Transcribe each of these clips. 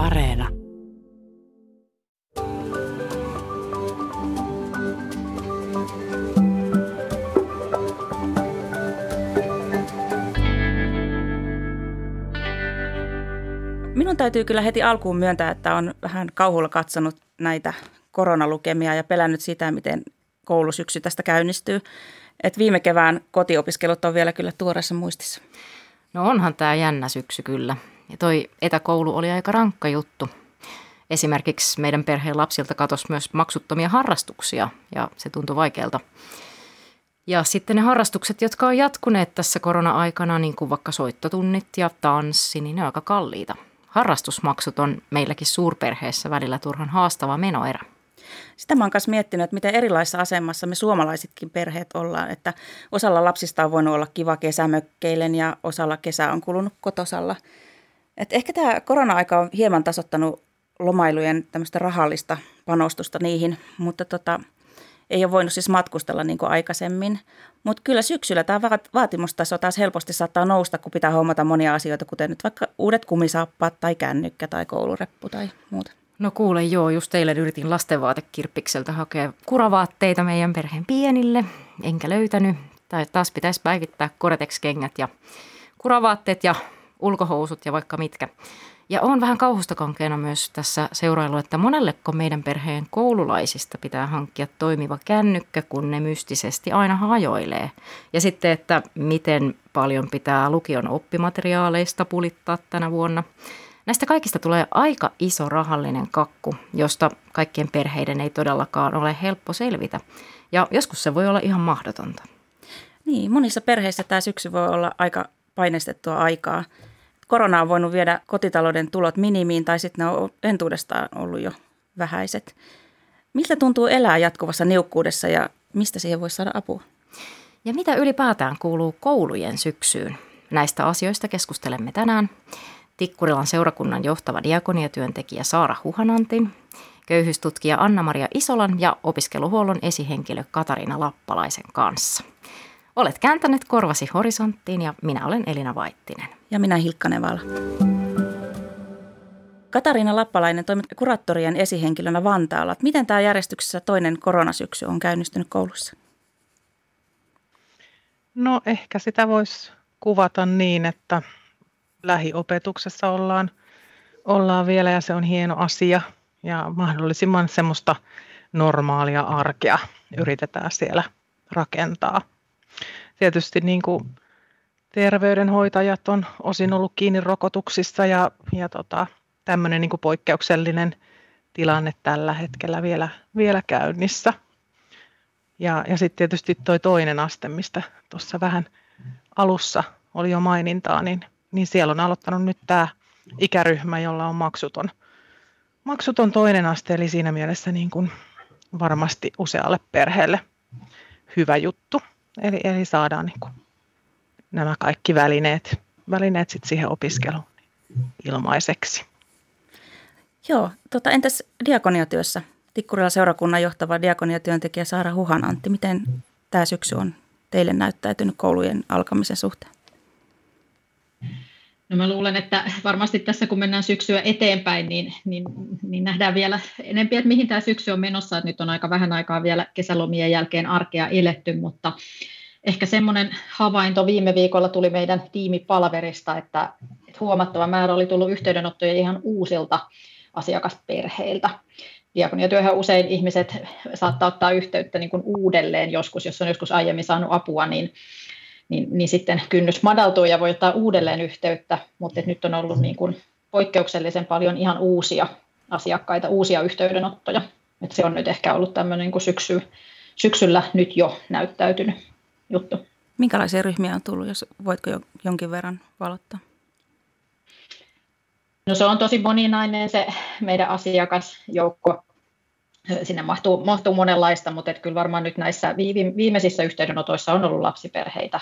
Areena. Minun täytyy kyllä heti alkuun myöntää, että on vähän kauhulla katsonut näitä koronalukemia ja pelännyt sitä, miten koulusyksy tästä käynnistyy. Et viime kevään kotiopiskelut on vielä kyllä tuoreessa muistissa. No onhan tämä jännä syksy kyllä. Ja toi etäkoulu oli aika rankka juttu. Esimerkiksi meidän perheen lapsilta katosi myös maksuttomia harrastuksia ja se tuntui vaikealta. Ja sitten ne harrastukset, jotka on jatkuneet tässä korona-aikana, niin kuin vaikka soittotunnit ja tanssi, niin ne on aika kalliita. Harrastusmaksut on meilläkin suurperheessä välillä turhan haastava menoerä. Sitä mä oon myös miettinyt, että miten erilaisessa asemassa me suomalaisetkin perheet ollaan. Että osalla lapsista on voinut olla kiva kesämökkeilen ja osalla kesä on kulunut kotosalla. Et ehkä tämä korona-aika on hieman tasottanut lomailujen tämmöistä rahallista panostusta niihin, mutta tota, ei ole voinut siis matkustella niin kuin aikaisemmin. Mutta kyllä syksyllä tämä vaatimustaso taas helposti saattaa nousta, kun pitää hommata monia asioita, kuten nyt vaikka uudet kumisaappaat tai kännykkä tai koulureppu tai muuta. No kuule joo, just teille yritin lastenvaatekirppikseltä hakea kuravaatteita meidän perheen pienille, enkä löytänyt. Tai taas pitäisi päivittää Koretex-kengät ja kuravaatteet ja ulkohousut ja vaikka mitkä. Ja on vähän kauhustakonkeena myös tässä seurailu, että monelleko meidän perheen koululaisista pitää hankkia toimiva kännykkä, kun ne mystisesti aina hajoilee. Ja sitten, että miten paljon pitää lukion oppimateriaaleista pulittaa tänä vuonna. Näistä kaikista tulee aika iso rahallinen kakku, josta kaikkien perheiden ei todellakaan ole helppo selvitä. Ja joskus se voi olla ihan mahdotonta. Niin, monissa perheissä tämä syksy voi olla aika painestettua aikaa. Korona on voinut viedä kotitalouden tulot minimiin tai sitten ne on entuudestaan ollut jo vähäiset. Miltä tuntuu elää jatkuvassa niukkuudessa ja mistä siihen voisi saada apua? Ja mitä ylipäätään kuuluu koulujen syksyyn? Näistä asioista keskustelemme tänään. Tikkurilan seurakunnan johtava diakoniatyöntekijä Saara Huhanantin, köyhyystutkija Anna-Maria Isolan ja opiskeluhuollon esihenkilö Katariina Lappalaisen kanssa. Olet kääntänyt korvasi horisonttiin ja minä olen Elina Vaittinen. Ja minä Hilkka Nevala. Katariina Lappalainen toimit kuraattorien esihenkilönä Vantaalla. Miten tämä järjestyksessä toinen koronasyksy on käynnistynyt koulussa? No ehkä sitä voisi kuvata niin, että lähiopetuksessa ollaan, ollaan vielä ja se on hieno asia ja mahdollisimman semmoista normaalia arkea yritetään siellä rakentaa. Tietysti niin kuin terveydenhoitajat on osin ollut kiinni rokotuksissa ja, ja tota, tämmöinen niin poikkeuksellinen tilanne tällä hetkellä vielä, vielä käynnissä. Ja, ja sitten tietysti toi toinen aste, mistä tuossa vähän alussa oli jo mainintaa, niin niin siellä on aloittanut nyt tämä ikäryhmä, jolla on maksuton, maksuton toinen aste, eli siinä mielessä niin kuin varmasti usealle perheelle hyvä juttu. Eli, eli saadaan niin kuin nämä kaikki välineet, välineet sit siihen opiskeluun ilmaiseksi. Joo, tota, entäs diakoniatyössä? Tikkurilla seurakunnan johtava diakoniatyöntekijä Saara Huhan Antti, miten tämä syksy on teille näyttäytynyt koulujen alkamisen suhteen? No mä luulen, että varmasti tässä kun mennään syksyä eteenpäin, niin, niin, niin nähdään vielä enempi, että mihin tämä syksy on menossa. Että nyt on aika vähän aikaa vielä kesälomien jälkeen arkea eletty, mutta ehkä semmoinen havainto viime viikolla tuli meidän tiimipalverista, että, että huomattava määrä oli tullut yhteydenottoja ihan uusilta asiakasperheiltä. Diakoniatyöhön usein ihmiset saattaa ottaa yhteyttä niin kuin uudelleen joskus, jos on joskus aiemmin saanut apua, niin niin, niin sitten kynnys madaltuu ja voi ottaa uudelleen yhteyttä, mutta nyt on ollut niin kuin poikkeuksellisen paljon ihan uusia asiakkaita, uusia yhteydenottoja. Et se on nyt ehkä ollut tämmöinen niin kuin syksy, syksyllä nyt jo näyttäytynyt juttu. Minkälaisia ryhmiä on tullut, jos voitko jo jonkin verran valottaa? No se on tosi moninainen se meidän asiakasjoukko sinne mahtuu, mahtuu monenlaista, mutta kyllä varmaan nyt näissä viimeisissä yhteydenotoissa on ollut lapsiperheitä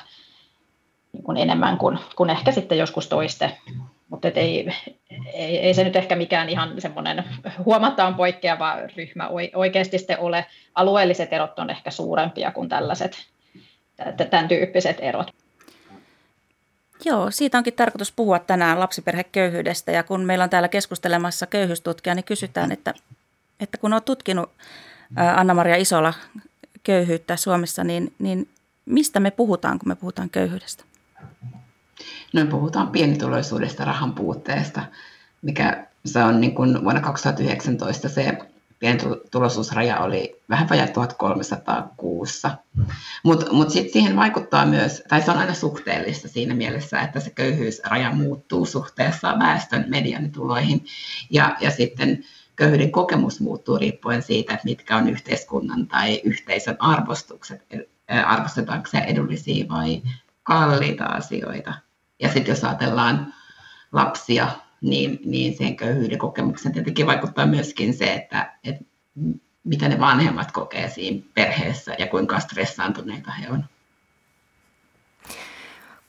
niin kuin enemmän kuin, kuin ehkä sitten joskus toiste. Mutta ei, ei, ei, se nyt ehkä mikään ihan semmoinen huomattavan poikkeava ryhmä oikeasti sitten ole. Alueelliset erot on ehkä suurempia kuin tällaiset tämän tyyppiset erot. Joo, siitä onkin tarkoitus puhua tänään lapsiperheköyhyydestä ja kun meillä on täällä keskustelemassa köyhyystutkija, niin kysytään, että, että kun olet tutkinut Anna-Maria Isola köyhyyttä Suomessa, niin, niin mistä me puhutaan, kun me puhutaan köyhyydestä? No me puhutaan pienituloisuudesta, rahan puutteesta, mikä se on niin kuin vuonna 2019 se pienituloisuusraja oli vähän vajaa 1300 kuussa. Mutta mut sitten siihen vaikuttaa myös, tai se on aina suhteellista siinä mielessä, että se köyhyysraja muuttuu suhteessa väestön medianituloihin. Ja, ja sitten köyhyyden kokemus muuttuu riippuen siitä, että mitkä on yhteiskunnan tai yhteisön arvostukset, arvostetaanko se edullisia vai kalliita asioita. Ja sitten jos ajatellaan lapsia, niin, niin sen köyhyyden kokemuksen tietenkin vaikuttaa myöskin se, että, että mitä ne vanhemmat kokee siinä perheessä ja kuinka stressaantuneita he on.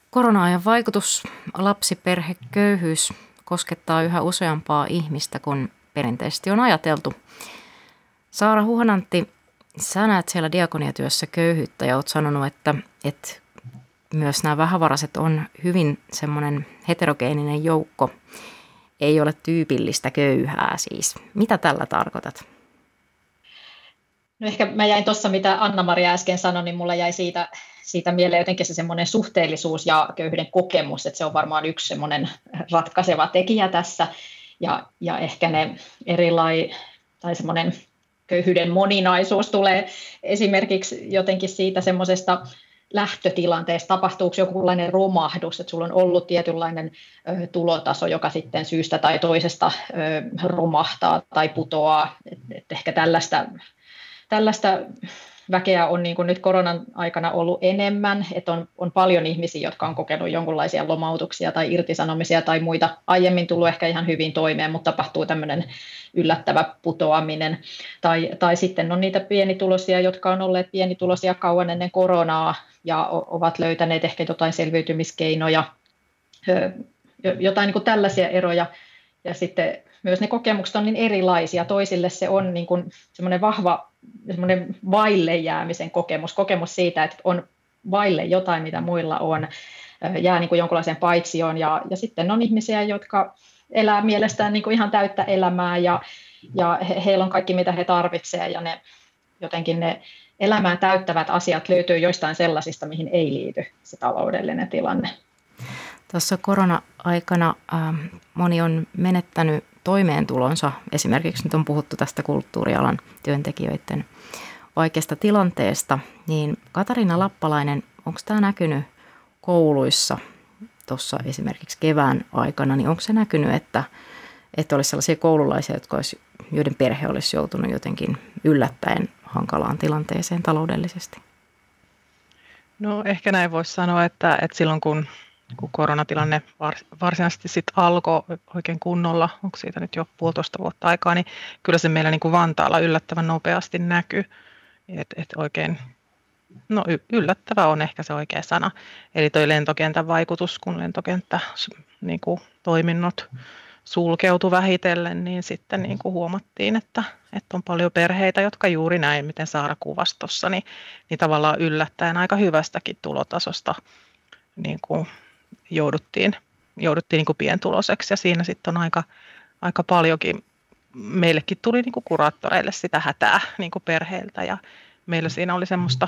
Korona-ajan vaikutus lapsiperheköyhyys koskettaa yhä useampaa ihmistä kuin perinteisesti on ajateltu. Saara Huhanantti, sä näet siellä diakoniatyössä köyhyyttä ja oot sanonut, että, että myös nämä vähävaraiset on hyvin semmoinen heterogeeninen joukko. Ei ole tyypillistä köyhää siis. Mitä tällä tarkoitat? No ehkä mä jäin tuossa, mitä Anna-Maria äsken sanoi, niin mulla jäi siitä, siitä mieleen jotenkin se semmoinen suhteellisuus ja köyhyyden kokemus, että se on varmaan yksi semmoinen ratkaiseva tekijä tässä. Ja, ja ehkä ne erilai, tai semmoinen köyhyyden moninaisuus tulee esimerkiksi jotenkin siitä semmoisesta lähtötilanteessa, tapahtuuko jokinlainen romahdus, että sulla on ollut tietynlainen ö, tulotaso, joka sitten syystä tai toisesta ö, romahtaa tai putoaa. Et, et ehkä tällaista, tällaista väkeä on niin kuin nyt koronan aikana ollut enemmän, että on, on paljon ihmisiä, jotka on kokenut jonkinlaisia lomautuksia tai irtisanomisia tai muita. Aiemmin tullut ehkä ihan hyvin toimeen, mutta tapahtuu tämmöinen yllättävä putoaminen. Tai, tai sitten on niitä pienituloisia, jotka on olleet pienituloisia kauan ennen koronaa ja ovat löytäneet ehkä jotain selviytymiskeinoja, jotain niin kuin tällaisia eroja. Ja sitten myös ne kokemukset on niin erilaisia. Toisille se on niin kuin semmoinen vahva semmoinen vaille jäämisen kokemus, kokemus siitä, että on vaille jotain, mitä muilla on, jää niin kuin jonkunlaiseen paitsioon. Ja, ja sitten on ihmisiä, jotka elää mielestään niin kuin ihan täyttä elämää ja, ja he, heillä on kaikki, mitä he tarvitsevat ja ne jotenkin ne elämää täyttävät asiat löytyy joistain sellaisista, mihin ei liity se taloudellinen tilanne. Tuossa korona-aikana äh, moni on menettänyt toimeentulonsa. Esimerkiksi nyt on puhuttu tästä kulttuurialan työntekijöiden vaikeasta tilanteesta. Niin Katariina Lappalainen, onko tämä näkynyt kouluissa tuossa esimerkiksi kevään aikana, niin onko se näkynyt, että, että olisi sellaisia koululaisia, jotka olisi, joiden perhe olisi joutunut jotenkin yllättäen hankalaan tilanteeseen taloudellisesti? No ehkä näin voisi sanoa, että, että silloin kun kun koronatilanne varsinaisesti sitten alkoi oikein kunnolla, onko siitä nyt jo puolitoista vuotta aikaa, niin kyllä se meillä niin kuin Vantaalla yllättävän nopeasti näkyy. Että et oikein, no yllättävä on ehkä se oikea sana. Eli toi lentokentän vaikutus, kun lentokenttä niin kuin toiminnot sulkeutui vähitellen, niin sitten niin kuin huomattiin, että, että on paljon perheitä, jotka juuri näin, miten Saara kuvasi tuossa, niin, niin tavallaan yllättäen aika hyvästäkin tulotasosta niin kuin jouduttiin, jouduttiin niin pientuloseksi ja siinä sitten on aika, aika paljonkin, meillekin tuli niin kuraattoreille sitä hätää niin perheiltä ja meillä siinä oli semmoista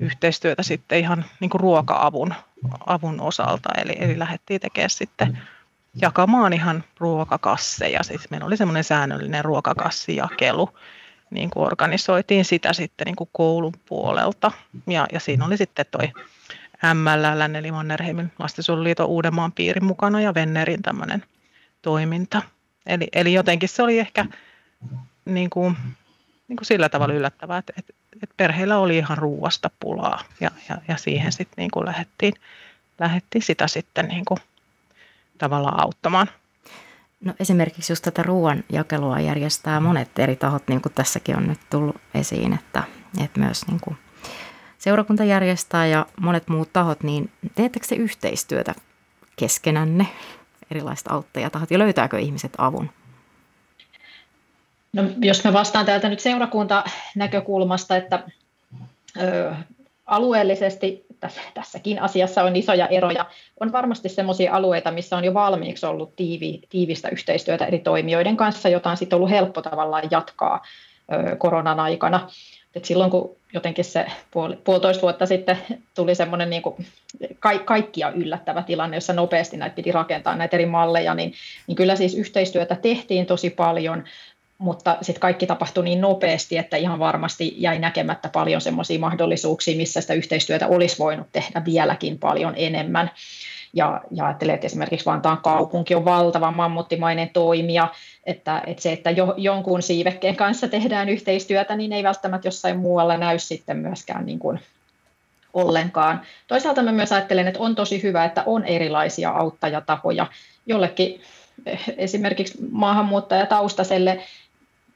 yhteistyötä sitten ihan niin ruoka-avun avun osalta, eli, eli lähdettiin tekemään sitten jakamaan ihan ruokakasseja. Siis meillä oli semmoinen säännöllinen ruokakassijakelu, niin kuin organisoitiin sitä sitten niin kuin koulun puolelta. Ja, ja siinä oli sitten toi MLL, eli Mannerheimin lastensuojeluliiton Uudenmaan piirin mukana ja Vennerin tämmöinen toiminta. Eli, eli jotenkin se oli ehkä niin kuin, niin kuin sillä tavalla yllättävää, että, että, että perheillä oli ihan ruuasta pulaa ja, ja, ja siihen sitten niin kuin lähdettiin, lähdettiin sitä sitten niin kuin tavallaan auttamaan. No esimerkiksi just tätä ruoan jakelua järjestää monet eri tahot, niin kuin tässäkin on nyt tullut esiin, että, että myös niin kuin seurakunta järjestää ja monet muut tahot, niin teettekö se yhteistyötä keskenänne, erilaiset auttajatahot, ja löytääkö ihmiset avun? No, jos mä vastaan täältä nyt seurakunta näkökulmasta, että ö, alueellisesti tässä, tässäkin asiassa on isoja eroja. On varmasti sellaisia alueita, missä on jo valmiiksi ollut tiivi, tiivistä yhteistyötä eri toimijoiden kanssa, jota on sitten ollut helppo tavallaan jatkaa ö, koronan aikana. Et silloin kun jotenkin se puoli, puolitoista vuotta sitten tuli semmoinen niin ka, kaikkia yllättävä tilanne, jossa nopeasti näitä piti rakentaa näitä eri malleja, niin, niin kyllä siis yhteistyötä tehtiin tosi paljon, mutta sitten kaikki tapahtui niin nopeasti, että ihan varmasti jäi näkemättä paljon semmoisia mahdollisuuksia, missä sitä yhteistyötä olisi voinut tehdä vieläkin paljon enemmän. Ja, ja ajattelee, että esimerkiksi Vantaan kaupunki on valtava mammuttimainen toimija, että, että se, että jo, jonkun siivekkeen kanssa tehdään yhteistyötä, niin ei välttämättä jossain muualla näy sitten myöskään niin kuin ollenkaan. Toisaalta mä myös ajattelen, että on tosi hyvä, että on erilaisia auttajatahoja. Jollekin eh, esimerkiksi maahanmuuttajataustaiselle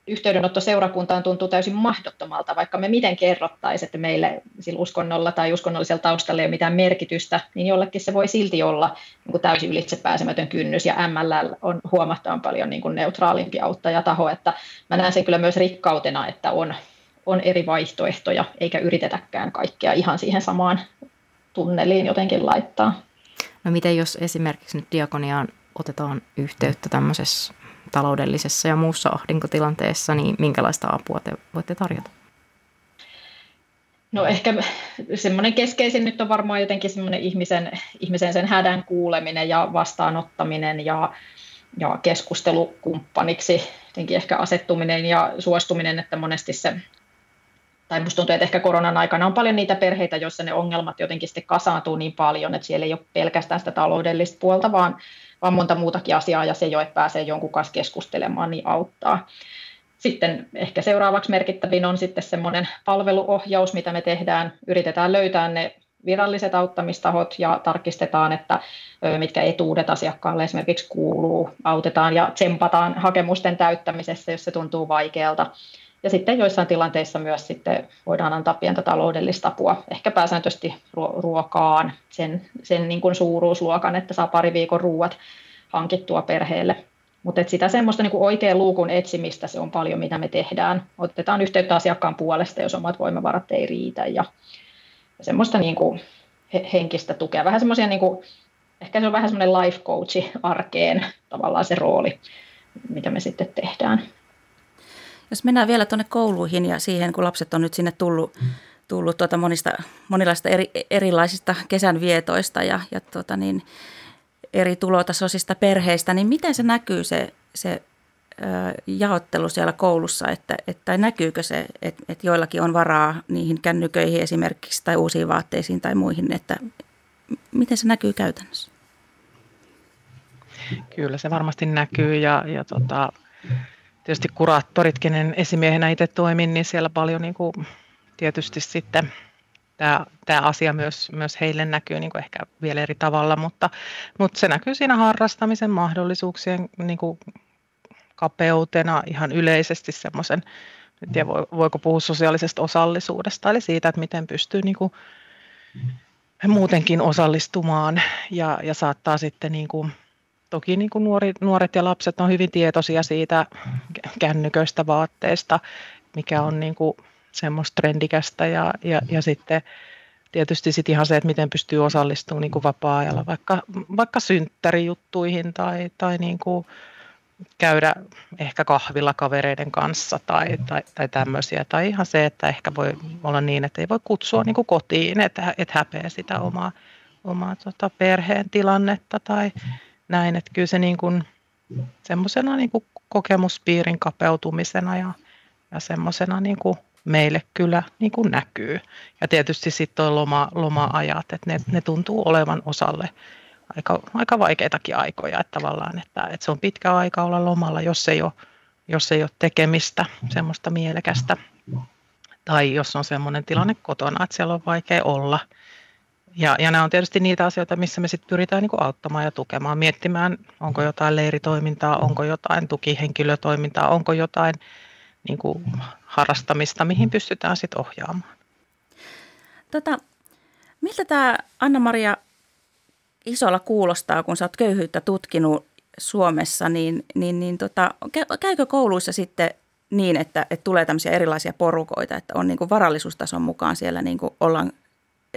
yhteydenotto seurakuntaan tuntuu täysin mahdottomalta, vaikka me miten kerrottaisiin, että meille sillä uskonnolla tai uskonnollisella taustalla ei ole mitään merkitystä, niin jollekin se voi silti olla niin kuin täysin ylitse pääsemätön kynnys, ja MLL on huomattavan paljon niin kuin neutraalimpi auttaja-taho, että mä näen sen kyllä myös rikkautena, että on, on eri vaihtoehtoja, eikä yritetäkään kaikkea ihan siihen samaan tunneliin jotenkin laittaa. No miten jos esimerkiksi nyt diakoniaan otetaan yhteyttä tämmöisessä taloudellisessa ja muussa ahdinkotilanteessa, niin minkälaista apua te voitte tarjota? No ehkä semmoinen keskeisin nyt on varmaan jotenkin semmoinen ihmisen, ihmisen sen hädän kuuleminen ja vastaanottaminen ja, ja keskustelukumppaniksi jotenkin ehkä asettuminen ja suostuminen, että monesti se, tai musta tuntuu, että ehkä koronan aikana on paljon niitä perheitä, joissa ne ongelmat jotenkin sitten kasaantuu niin paljon, että siellä ei ole pelkästään sitä taloudellista puolta, vaan vaan monta muutakin asiaa, ja se jo, että pääsee jonkun kanssa keskustelemaan, niin auttaa. Sitten ehkä seuraavaksi merkittävin on sitten semmoinen palveluohjaus, mitä me tehdään. Yritetään löytää ne viralliset auttamistahot ja tarkistetaan, että mitkä etuudet asiakkaalle esimerkiksi kuuluu. Autetaan ja tsempataan hakemusten täyttämisessä, jos se tuntuu vaikealta. Ja sitten joissain tilanteissa myös sitten voidaan antaa pientä taloudellista apua, ehkä pääsääntöisesti ruokaan, sen, sen niin kuin suuruusluokan, että saa pari viikon ruuat hankittua perheelle. Mutta sitä semmoista niin oikean luukun etsimistä se on paljon, mitä me tehdään. Otetaan yhteyttä asiakkaan puolesta, jos omat voimavarat ei riitä. Ja, ja semmoista niin kuin henkistä tukea. Vähän semmoisia, niin kuin, ehkä se on vähän semmoinen life coachi arkeen tavallaan se rooli, mitä me sitten tehdään. Jos mennään vielä tuonne kouluihin ja siihen, kun lapset on nyt sinne tullut, tullut tuota monista, monilaista eri, erilaisista kesänvietoista ja, ja tuota niin, eri tulotasoisista perheistä, niin miten se näkyy se, se jaottelu siellä koulussa, että, että näkyykö se, että, että joillakin on varaa niihin kännyköihin esimerkiksi tai uusiin vaatteisiin tai muihin, että miten se näkyy käytännössä? Kyllä se varmasti näkyy ja, ja tota, tietysti kuraattorit, kenen esimiehenä itse toimin, niin siellä paljon niin kuin, tietysti sitten tämä, tämä asia myös, myös heille näkyy niin kuin ehkä vielä eri tavalla, mutta, mutta se näkyy siinä harrastamisen mahdollisuuksien niin kuin kapeutena ihan yleisesti semmoisen, en tiedä voiko puhua sosiaalisesta osallisuudesta, eli siitä, että miten pystyy niin kuin muutenkin osallistumaan ja, ja saattaa sitten niin kuin toki niin kuin nuori, nuoret ja lapset on hyvin tietoisia siitä kännyköistä vaatteista, mikä on niin kuin semmoista trendikästä ja, ja, ja sitten tietysti sit ihan se, että miten pystyy osallistumaan niin kuin vapaa-ajalla vaikka, vaikka synttärijuttuihin tai, tai niin kuin käydä ehkä kahvilla kavereiden kanssa tai, tai, tai tämmöisiä. Tai ihan se, että ehkä voi olla niin, että ei voi kutsua niin kuin kotiin, että, että häpeä sitä omaa, omaa tota perheen tilannetta tai, näin, että kyllä se niin kuin, semmoisena niin kuin kokemuspiirin kapeutumisena ja, ja semmoisena niin kuin meille kyllä niin kuin näkyy. Ja tietysti sitten tuo loma, loma-ajat, että ne, ne tuntuu olevan osalle aika, aika vaikeitakin aikoja, että tavallaan, että, että se on pitkä aika olla lomalla, jos ei ole, jos ei ole tekemistä, semmoista mielekästä. Tai jos on semmoinen tilanne kotona, että siellä on vaikea olla – ja, ja nämä on tietysti niitä asioita, missä me sitten pyritään niin kuin auttamaan ja tukemaan, miettimään, onko jotain leiritoimintaa, onko jotain tukihenkilötoimintaa, onko jotain niin kuin harrastamista, mihin pystytään sitten ohjaamaan. Tota, miltä tämä Anna-Maria isolla kuulostaa, kun sä oot köyhyyttä tutkinut Suomessa, niin, niin, niin tota, käykö kouluissa sitten niin, että, että tulee tämmöisiä erilaisia porukoita, että on niin kuin varallisuustason mukaan siellä niin kuin ollaan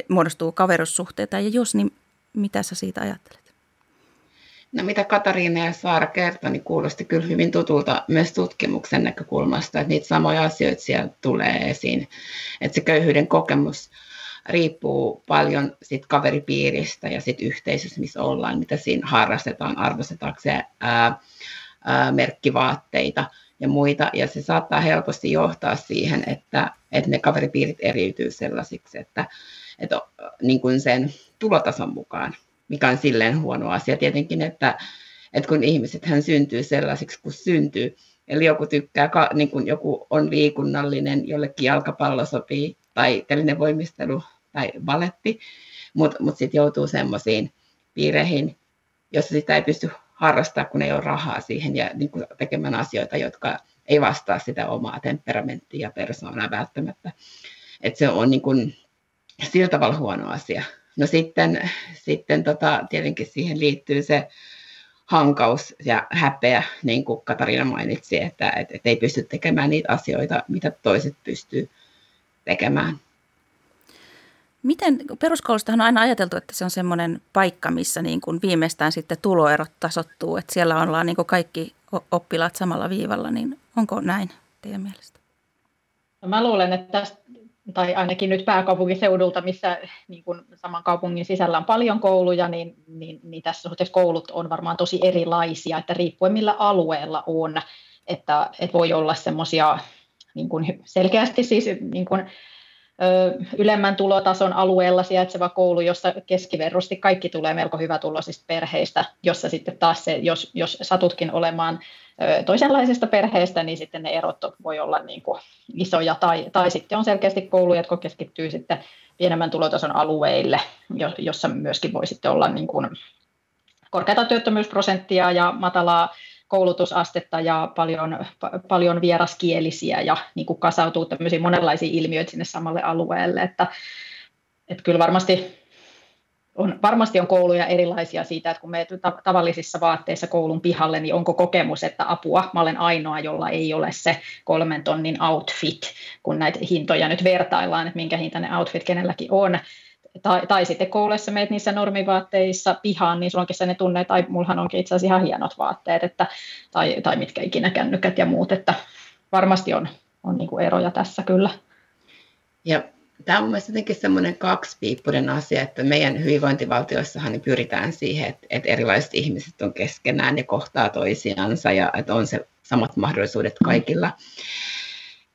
muodostuu kaverussuhteita ja jos, niin mitä sä siitä ajattelet? No mitä Katariina ja Saara kertoi, niin kuulosti kyllä hyvin tutulta myös tutkimuksen näkökulmasta, että niitä samoja asioita siellä tulee esiin. Että se köyhyyden kokemus riippuu paljon sit kaveripiiristä ja sit yhteisössä, missä ollaan, mitä siinä harrastetaan, arvostetaanko se ää, ää, merkkivaatteita ja muita. Ja se saattaa helposti johtaa siihen, että, että ne kaveripiirit eriytyy sellaisiksi, että, että niin kuin sen tulotason mukaan, mikä on silleen huono asia tietenkin, että, että kun ihmiset hän syntyy sellaisiksi kuin syntyy, Eli joku tykkää, niin kuin joku on liikunnallinen, jollekin jalkapallo sopii, tai tällainen voimistelu tai valetti, mutta mut, mut sitten joutuu semmoisiin piireihin, jossa sitä ei pysty harrastamaan, kun ei ole rahaa siihen ja niin kuin tekemään asioita, jotka ei vastaa sitä omaa temperamenttia ja persoonaa välttämättä. Et se on niin kuin, sillä tavalla huono asia. No sitten, sitten tota, tietenkin siihen liittyy se hankaus ja häpeä, niin kuin Katariina mainitsi, että et, et ei pysty tekemään niitä asioita, mitä toiset pystyy tekemään. Miten, peruskoulustahan on aina ajateltu, että se on semmoinen paikka, missä niin kuin viimeistään sitten tuloerot tasottuu, että siellä ollaan niin kuin kaikki oppilaat samalla viivalla, niin onko näin teidän mielestä? No mä luulen, että tästä, tai ainakin nyt pääkaupunkiseudulta, missä niin kuin saman kaupungin sisällä on paljon kouluja, niin, niin, niin tässä suhteessa koulut on varmaan tosi erilaisia, että riippuen millä alueella on, että, että voi olla semmoisia niin selkeästi siis niin kuin, ylemmän tulotason alueella sijaitseva koulu, jossa keskiverrosti kaikki tulee melko hyvätuloisista perheistä, jossa sitten taas se, jos, jos satutkin olemaan toisenlaisesta perheestä, niin sitten ne erot voi olla niin kuin isoja, tai, tai sitten on selkeästi kouluja, jotka keskittyy sitten pienemmän tulotason alueille, jossa myöskin voi sitten olla niin kuin korkeata työttömyysprosenttia ja matalaa koulutusastetta ja paljon, paljon vieraskielisiä ja niin kuin kasautuu tämmöisiä monenlaisia ilmiöitä sinne samalle alueelle, että, että kyllä varmasti on, varmasti on kouluja erilaisia siitä, että kun menet tavallisissa vaatteissa koulun pihalle, niin onko kokemus, että apua, mä olen ainoa, jolla ei ole se kolmen tonnin outfit, kun näitä hintoja nyt vertaillaan, että minkä hintainen outfit kenelläkin on, tai, tai sitten koulussa meet niissä normivaatteissa pihaan, niin sulla onkin ne tunne, tai mullahan onkin itse asiassa ihan hienot vaatteet, että, tai, tai mitkä ikinä kännykät ja muut, että varmasti on, on niin kuin eroja tässä kyllä. Ja tämä on mielestäni jotenkin semmoinen kaksipiippunen asia, että meidän hyvinvointivaltioissahan niin pyritään siihen, että, että erilaiset ihmiset on keskenään ja kohtaa toisiansa ja että on se samat mahdollisuudet kaikilla. Mm.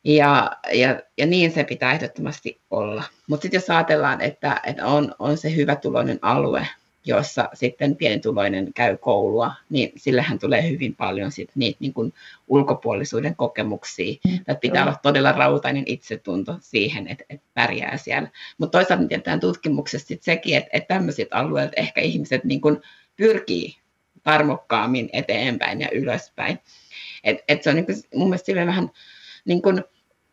Ja, ja, ja niin se pitää ehdottomasti olla. Mutta sitten jos ajatellaan, että, että on, on se hyvätuloinen alue, jossa sitten pienituloinen käy koulua, niin sillehän tulee hyvin paljon sit niitä niin kuin ulkopuolisuuden kokemuksia. Mm, että pitää olla todella rautainen itsetunto siihen, että, että pärjää siellä. Mutta toisaalta tiedetään tutkimuksesta sit sekin, että, että tämmöiset alueet ehkä ihmiset niin kuin pyrkii tarmokkaammin eteenpäin ja ylöspäin. Et, et se on niin kuin, mun mielestä vähän niin kun,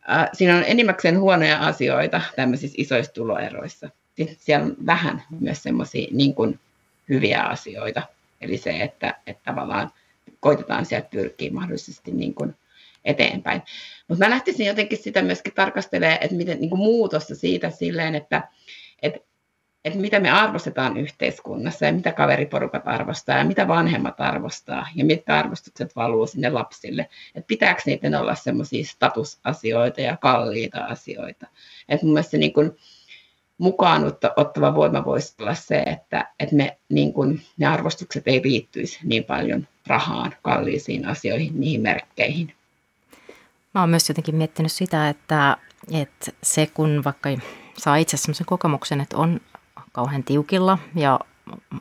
äh, siinä on enimmäkseen huonoja asioita tämmöisissä isoissa tuloeroissa. Sitten siellä on vähän myös semmoisia niin hyviä asioita. Eli se, että, että tavallaan koitetaan sieltä pyrkiä mahdollisesti niin kun eteenpäin. Mutta mä lähtisin jotenkin sitä myöskin tarkastelemaan, että miten niin muutosta siitä silleen, että, että että mitä me arvostetaan yhteiskunnassa ja mitä kaveriporukat arvostaa ja mitä vanhemmat arvostaa ja mitkä arvostukset valuu sinne lapsille. Että pitääkö niiden olla semmoisia statusasioita ja kalliita asioita. Että mun mielestä se niin kuin mukaan ottava voima voisi olla se, että, että me, niin kuin, ne arvostukset ei liittyisi niin paljon rahaan, kalliisiin asioihin, niihin merkkeihin. Mä oon myös jotenkin miettinyt sitä, että, että se kun vaikka saa itse sellaisen kokemuksen, että on kauhean tiukilla ja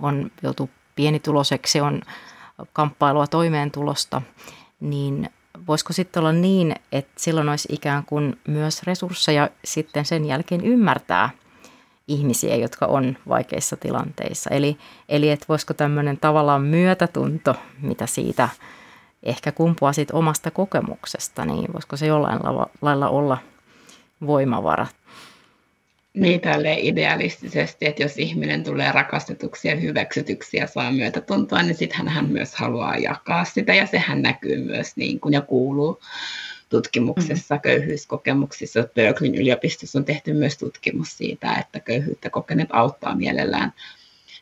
on joutu pienituloiseksi, on kamppailua toimeentulosta, niin voisiko sitten olla niin, että silloin olisi ikään kuin myös resursseja sitten sen jälkeen ymmärtää ihmisiä, jotka on vaikeissa tilanteissa. Eli, eli että voisiko tämmöinen tavallaan myötätunto, mitä siitä ehkä kumpuaa siitä omasta kokemuksesta, niin voisiko se jollain lailla olla voimavara niin tälle idealistisesti, että jos ihminen tulee rakastetuksi ja hyväksytyksi ja saa myötätuntoa, niin sitten hän myös haluaa jakaa sitä ja sehän näkyy myös niin kuin ja kuuluu, tutkimuksessa, mm. köyhyyskokemuksissa. Berkelin yliopistossa on tehty myös tutkimus siitä, että köyhyyttä kokeneet auttaa mielellään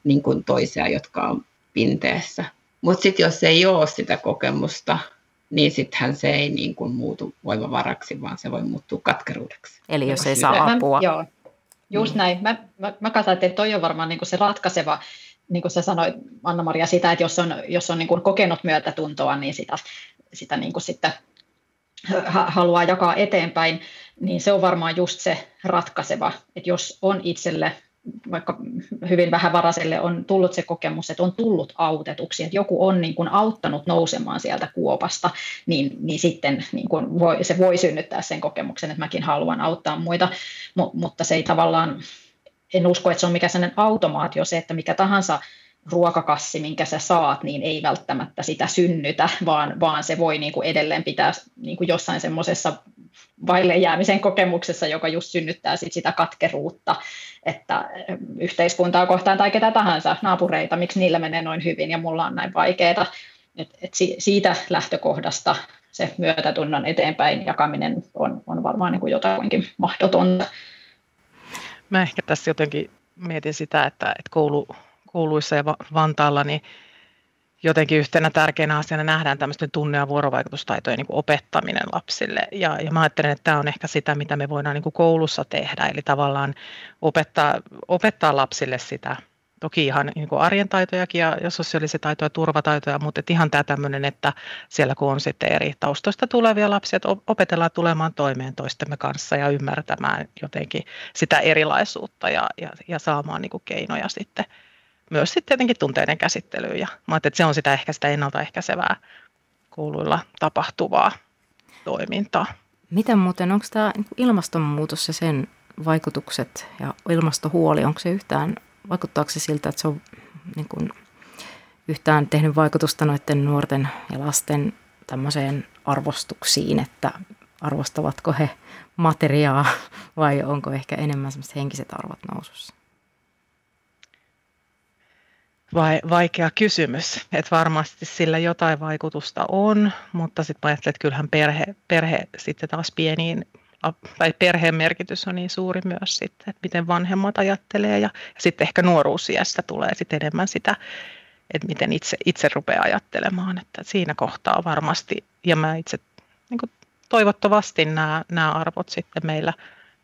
niin kuin toisia, jotka on pinteessä. Mutta sitten jos ei ole sitä kokemusta, niin sittenhän se ei niin kuin muutu voimavaraksi, vaan se voi muuttua katkeruudeksi. Eli jos ei saa apua. Joo, just mm. näin. Mä, mä, mä katsoin, että toi on varmaan niin kuin se ratkaiseva, niin kuin sä sanoit Anna-Maria sitä, että jos on, jos on niin kuin kokenut myötätuntoa, niin sitä, sitä niin kuin sitten haluaa jakaa eteenpäin, niin se on varmaan just se ratkaiseva, että jos on itselle vaikka hyvin vähävaraiselle on tullut se kokemus, että on tullut autetuksi, että joku on niin kuin auttanut nousemaan sieltä kuopasta, niin, niin sitten niin kuin voi, se voi synnyttää sen kokemuksen, että mäkin haluan auttaa muita, M- mutta se ei tavallaan, en usko, että se on mikään sellainen automaatio se, että mikä tahansa ruokakassi, minkä sä saat, niin ei välttämättä sitä synnytä, vaan, vaan se voi niin kuin edelleen pitää niin kuin jossain semmoisessa vaille jäämisen kokemuksessa, joka just synnyttää sit sitä katkeruutta, että yhteiskuntaa kohtaan tai ketä tahansa, naapureita, miksi niillä menee noin hyvin ja mulla on näin vaikeaa. Et, et siitä lähtökohdasta se myötätunnon eteenpäin jakaminen on, on varmaan niin kuin jotakin mahdotonta. Mä ehkä tässä jotenkin mietin sitä, että, että koulu, kouluissa ja Vantaalla, niin jotenkin yhtenä tärkeänä asiana nähdään tämmöisten tunne- ja vuorovaikutustaitojen niin opettaminen lapsille. Ja, ja mä ajattelen, että tämä on ehkä sitä, mitä me voidaan niin koulussa tehdä, eli tavallaan opettaa, opettaa lapsille sitä, toki ihan niin kuin arjen taitojakin ja, ja sosiaalisia taitoja, turvataitoja, mutta että ihan tämä tämmöinen, että siellä kun on sitten eri taustoista tulevia lapsia, että opetellaan tulemaan toimeen toistemme kanssa ja ymmärtämään jotenkin sitä erilaisuutta ja, ja, ja saamaan niin kuin keinoja sitten myös sitten tietenkin tunteiden käsittelyyn. Ja mä että se on sitä ehkä sitä ennaltaehkäisevää kouluilla tapahtuvaa toimintaa. Miten muuten, onko tämä ilmastonmuutos ja sen vaikutukset ja ilmastohuoli, onko se yhtään, vaikuttaako se siltä, että se on niin kuin, yhtään tehnyt vaikutusta noiden nuorten ja lasten tämmöiseen arvostuksiin, että arvostavatko he materiaa vai onko ehkä enemmän semmoiset henkiset arvot nousussa? Vai, vaikea kysymys. Että varmasti sillä jotain vaikutusta on, mutta sitten ajattelen, että kyllähän perhe, perhe sitten taas pieniin, tai perheen merkitys on niin suuri myös sitten, että miten vanhemmat ajattelee ja, ja sitten ehkä nuoruusiästä tulee sitten enemmän sitä, että miten itse, itse rupeaa ajattelemaan, että siinä kohtaa varmasti, ja mä itse niin kuin toivottavasti nämä, nämä arvot sitten meillä,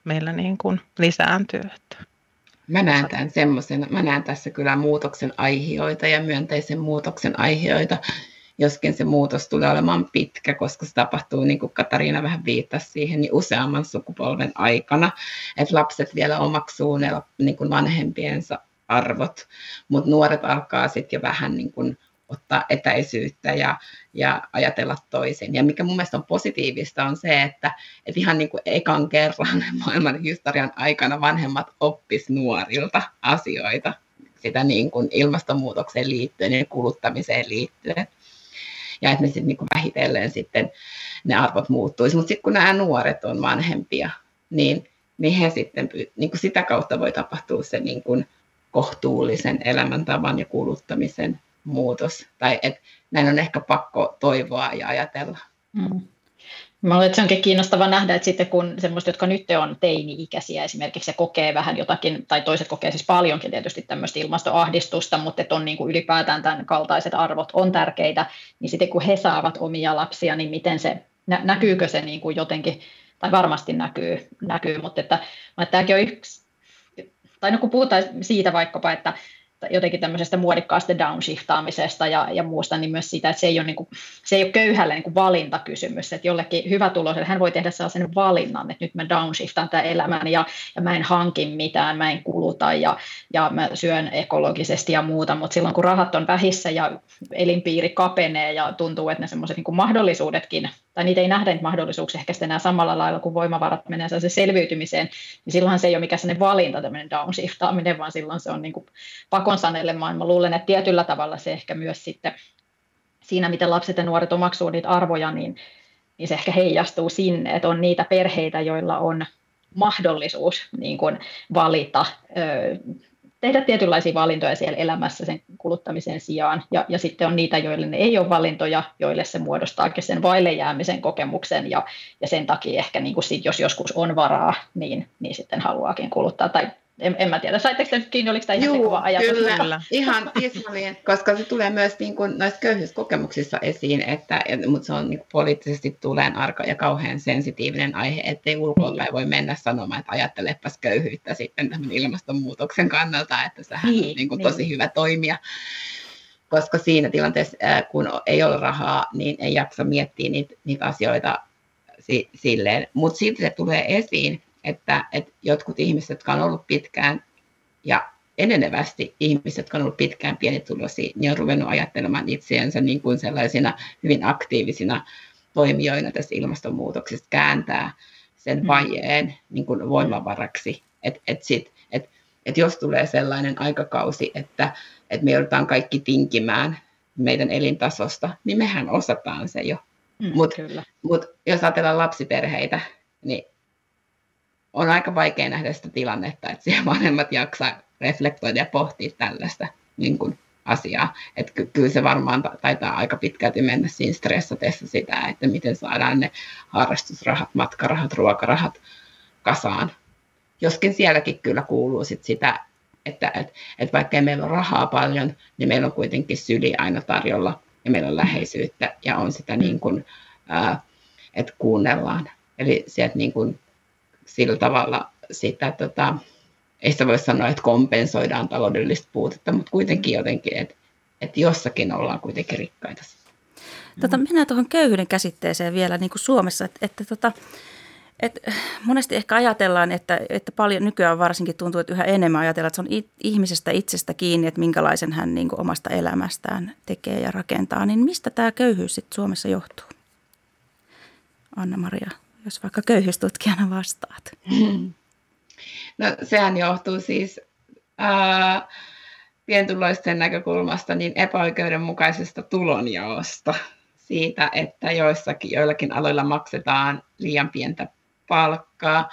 meillä niin kuin lisääntyy. Että. Mä näen tämän semmoisena, mä näen tässä kyllä muutoksen aiheita ja myönteisen muutoksen aiheita, joskin se muutos tulee olemaan pitkä, koska se tapahtuu, niin kuin Katariina vähän viittasi siihen, niin useamman sukupolven aikana, että lapset vielä omaksuu ne niin kuin vanhempiensa arvot, mutta nuoret alkaa sitten jo vähän niin kuin ottaa etäisyyttä ja, ja ajatella toisin. Ja mikä mun mielestä on positiivista on se, että, että ihan niin kuin ekan kerran maailman historian aikana vanhemmat oppis nuorilta asioita sitä niin kuin ilmastonmuutokseen liittyen ja kuluttamiseen liittyen. Ja että ne sitten niin kuin vähitellen sitten ne arvot muuttuisi. Mutta sitten kun nämä nuoret on vanhempia, niin, niin he sitten, niin kuin sitä kautta voi tapahtua se niin kuin kohtuullisen elämäntavan ja kuluttamisen muutos. Tai et näin on ehkä pakko toivoa ja ajatella. Mm. Mä olen, että se onkin kiinnostava nähdä, että sitten kun semmoiset, jotka nyt on teini-ikäisiä esimerkiksi, se kokee vähän jotakin, tai toiset kokee siis paljonkin tietysti tämmöistä ilmastoahdistusta, mutta että on niin kuin ylipäätään tämän kaltaiset arvot on tärkeitä, niin sitten kun he saavat omia lapsia, niin miten se, nä- näkyykö se niin kuin jotenkin, tai varmasti näkyy, näkyy mutta että, että tämäkin on yksi, tai no kun puhutaan siitä vaikkapa, että jotenkin tämmöisestä muodikkaasta downshiftaamisesta ja, ja muusta, niin myös siitä, että se ei ole, niin kuin, se ei ole köyhälle niin kuin valintakysymys, että jollekin hyvä tulos, hän voi tehdä sellaisen valinnan, että nyt mä downshiftan tämän elämän ja, ja mä en hankin mitään, mä en kuluta ja, ja mä syön ekologisesti ja muuta, mutta silloin kun rahat on vähissä ja elinpiiri kapenee ja tuntuu, että ne semmoiset niin mahdollisuudetkin, tai niitä ei nähdä niitä mahdollisuuksia ehkä enää samalla lailla, kun voimavarat menee se selviytymiseen, niin silloinhan se ei ole mikään sellainen valinta, tämmöinen downshiftaaminen, vaan silloin se on niin kuin pakon sanelemaan. Mä luulen, että tietyllä tavalla se ehkä myös sitten siinä, miten lapset ja nuoret omaksuu niitä arvoja, niin, niin se ehkä heijastuu sinne, että on niitä perheitä, joilla on mahdollisuus niin kuin valita ö, tehdä tietynlaisia valintoja siellä elämässä sen kuluttamisen sijaan. Ja, ja sitten on niitä, joille ne ei ole valintoja, joille se muodostaakin sen vaille jäämisen kokemuksen. Ja, ja sen takia ehkä niin kuin sit, jos joskus on varaa, niin, niin sitten haluaakin kuluttaa. Tai en, en mä tiedä, saitteko te nyt kiinni, oliko tämä ihan Juu, se ajatus? Kyllä, kyllä. ihan tismalleen, koska se tulee myös niin kuin noissa köyhyyskokemuksissa esiin, että, mutta se on niin kuin poliittisesti tuleen arka ja kauhean sensitiivinen aihe, ettei ulkoapäin voi mennä sanomaan, että ajattelepas köyhyyttä sitten tämän ilmastonmuutoksen kannalta, että sehän niin, on niin kuin niin. tosi hyvä toimia koska siinä tilanteessa, kun ei ole rahaa, niin ei jaksa miettiä niitä, niitä asioita silleen. Mutta silti se tulee esiin, että, että jotkut ihmiset, jotka on ollut pitkään ja enenevästi ihmiset, jotka on ollut pitkään pienituloisia, niin on ruvennut ajattelemaan itseänsä niin kuin sellaisina hyvin aktiivisina toimijoina tässä ilmastonmuutoksesta, kääntää sen mm. vajeen niin kuin voimavaraksi. Että et sit, et, et jos tulee sellainen aikakausi, että et me joudutaan kaikki tinkimään meidän elintasosta, niin mehän osataan se jo. Mm, Mutta mut jos ajatellaan lapsiperheitä, niin on aika vaikea nähdä sitä tilannetta, että siellä vanhemmat jaksaa reflektoida ja pohtia tällaista niin kuin asiaa. Että ky- kyllä se varmaan taitaa aika pitkälti mennä siinä stressatessa sitä, että miten saadaan ne harrastusrahat, matkarahat, ruokarahat kasaan. Joskin sielläkin kyllä kuuluu sit sitä, että et, et vaikka meillä on rahaa paljon, niin meillä on kuitenkin syli aina tarjolla ja meillä on läheisyyttä ja on sitä niin kuin, että kuunnellaan. Eli sieltä niin kuin sillä tavalla sitä, tota, ei sitä voi sanoa, että kompensoidaan taloudellista puutetta, mutta kuitenkin jotenkin, että, että jossakin ollaan kuitenkin rikkaita. Tota, mennään tuohon köyhyyden käsitteeseen vielä niin kuin Suomessa, että, että tota, et monesti ehkä ajatellaan, että, että paljon nykyään varsinkin tuntuu, että yhä enemmän ajatellaan, että se on ihmisestä itsestä kiinni, että minkälaisen hän niin kuin omasta elämästään tekee ja rakentaa. Niin mistä tämä köyhyys sitten Suomessa johtuu? Anna-Maria jos vaikka köyhyystutkijana vastaat? No sehän johtuu siis ää, pientuloisten näkökulmasta niin epäoikeudenmukaisesta tulonjaosta. Siitä, että joissakin, joillakin aloilla maksetaan liian pientä palkkaa,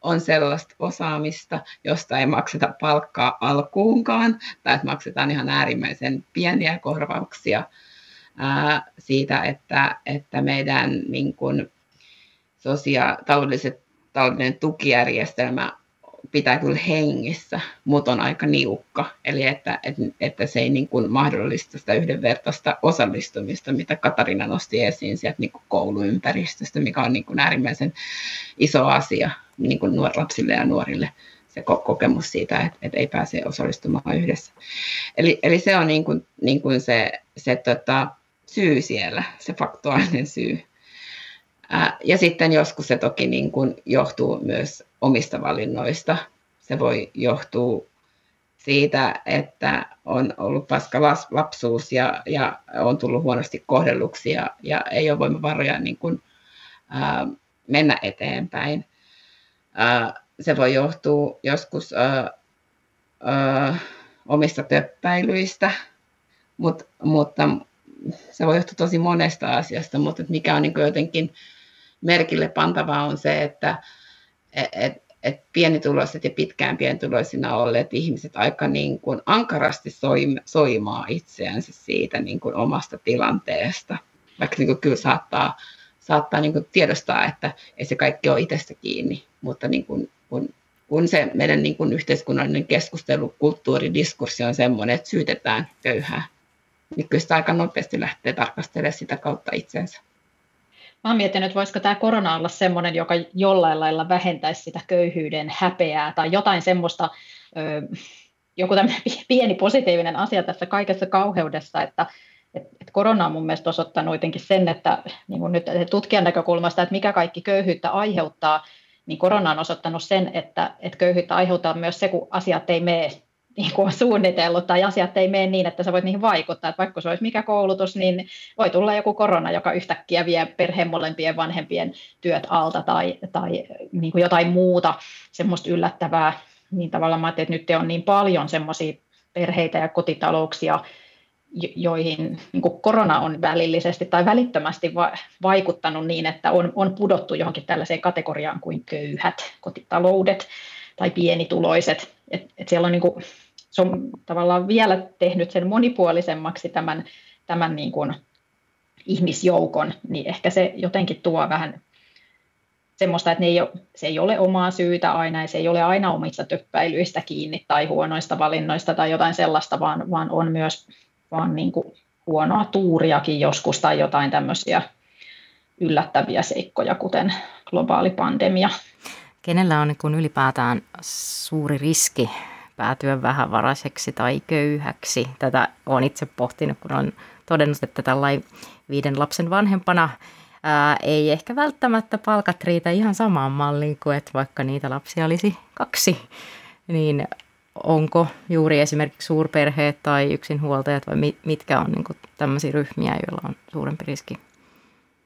on sellaista osaamista, josta ei makseta palkkaa alkuunkaan, tai että maksetaan ihan äärimmäisen pieniä korvauksia ää, siitä, että, että meidän niin kuin, sosia- taloudelliset, taloudellinen tukijärjestelmä pitää kyllä hengissä, mutta on aika niukka. Eli että, että, että se ei niin kuin mahdollista sitä yhdenvertaista osallistumista, mitä Katarina nosti esiin sieltä niin kuin kouluympäristöstä, mikä on niin kuin äärimmäisen iso asia niin kuin lapsille ja nuorille se kokemus siitä, että, että ei pääse osallistumaan yhdessä. Eli, eli se on niin kuin, niin kuin se, se tota, syy siellä, se faktuaalinen syy. Ja sitten joskus se toki niin kuin johtuu myös omista valinnoista. Se voi johtua siitä, että on ollut paska lapsuus ja, ja on tullut huonosti kohdelluksi ja, ja ei ole voimavaroja niin kuin, ää, mennä eteenpäin. Ää, se voi johtua joskus ää, ää, omista töppäilyistä, mut, mutta se voi johtua tosi monesta asiasta, mutta mikä on niin jotenkin merkille pantavaa on se, että et, et pienituloiset ja pitkään pienituloisina olleet ihmiset aika niin kuin ankarasti soimaa itseänsä siitä niin kuin omasta tilanteesta. Vaikka niin kuin kyllä saattaa, saattaa niin kuin tiedostaa, että ei se kaikki ole itsestä kiinni, mutta niin kuin, kun, kun se meidän niin kuin yhteiskunnallinen keskustelu, kulttuuri, diskurssi on sellainen, että syytetään köyhää, niin kyllä sitä aika nopeasti lähtee tarkastelemaan sitä kautta itsensä. Mä oon miettinyt, että voisiko tämä korona olla sellainen, joka jollain lailla vähentäisi sitä köyhyyden häpeää tai jotain semmoista, joku tämmöinen pieni positiivinen asia tässä kaikessa kauheudessa, että et, korona on mun mielestä osoittanut jotenkin sen, että niin nyt tutkijan näkökulmasta, että mikä kaikki köyhyyttä aiheuttaa, niin korona on osoittanut sen, että, että köyhyyttä aiheuttaa myös se, kun asiat ei mene niin kuin on suunnitellut tai asiat ei mene niin, että sä voit niihin vaikuttaa. Että vaikka se olisi mikä koulutus, niin voi tulla joku korona, joka yhtäkkiä vie perheen molempien vanhempien työt alta tai, tai niin kuin jotain muuta semmoista yllättävää. Niin tavallaan mä että nyt on niin paljon semmoisia perheitä ja kotitalouksia, joihin niin kuin korona on välillisesti tai välittömästi va- vaikuttanut niin, että on, on pudottu johonkin tällaiseen kategoriaan kuin köyhät kotitaloudet tai pienituloiset. Et, et siellä on niin kuin se on tavallaan vielä tehnyt sen monipuolisemmaksi tämän, tämän niin kuin ihmisjoukon, niin ehkä se jotenkin tuo vähän semmoista, että ne ei ole, se ei ole omaa syytä aina, ja se ei ole aina omissa töppäilyistä kiinni tai huonoista valinnoista tai jotain sellaista, vaan, vaan on myös vaan niin kuin huonoa tuuriakin joskus tai jotain tämmöisiä yllättäviä seikkoja, kuten globaali pandemia. Kenellä on niin ylipäätään suuri riski päätyä vähävaraiseksi tai köyhäksi? Tätä olen itse pohtinut, kun olen todennut, että tällainen viiden lapsen vanhempana ää, ei ehkä välttämättä palkat riitä ihan samaan malliin kuin, että vaikka niitä lapsia olisi kaksi. Niin onko juuri esimerkiksi suurperheet tai yksinhuoltajat vai mitkä on niin tämmöisiä ryhmiä, joilla on suurempi riski?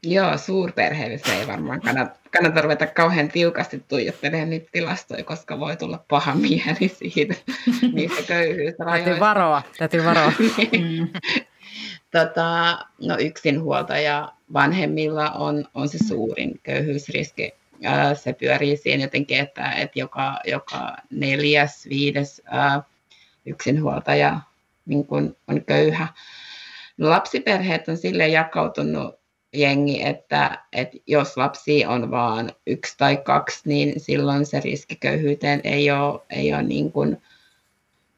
Joo, suurperheille ei varmaan kannata, kannata ruveta kauhean tiukasti tuijottelemaan niitä tilastoja, koska voi tulla paha mieli siitä, niistä köyhyysrajoista. Täytyy varoa, täytyy varoa. Mm. tota, no yksinhuoltaja vanhemmilla on, on se suurin köyhyysriski. Ää, se pyörii siinä jotenkin, että, että joka, joka neljäs, viides ää, yksinhuoltaja niin kun on köyhä. No, lapsiperheet on sille jakautunut jengi, että, että jos lapsi on vain yksi tai kaksi, niin silloin se riski köyhyyteen ei ole, ei ole niin kuin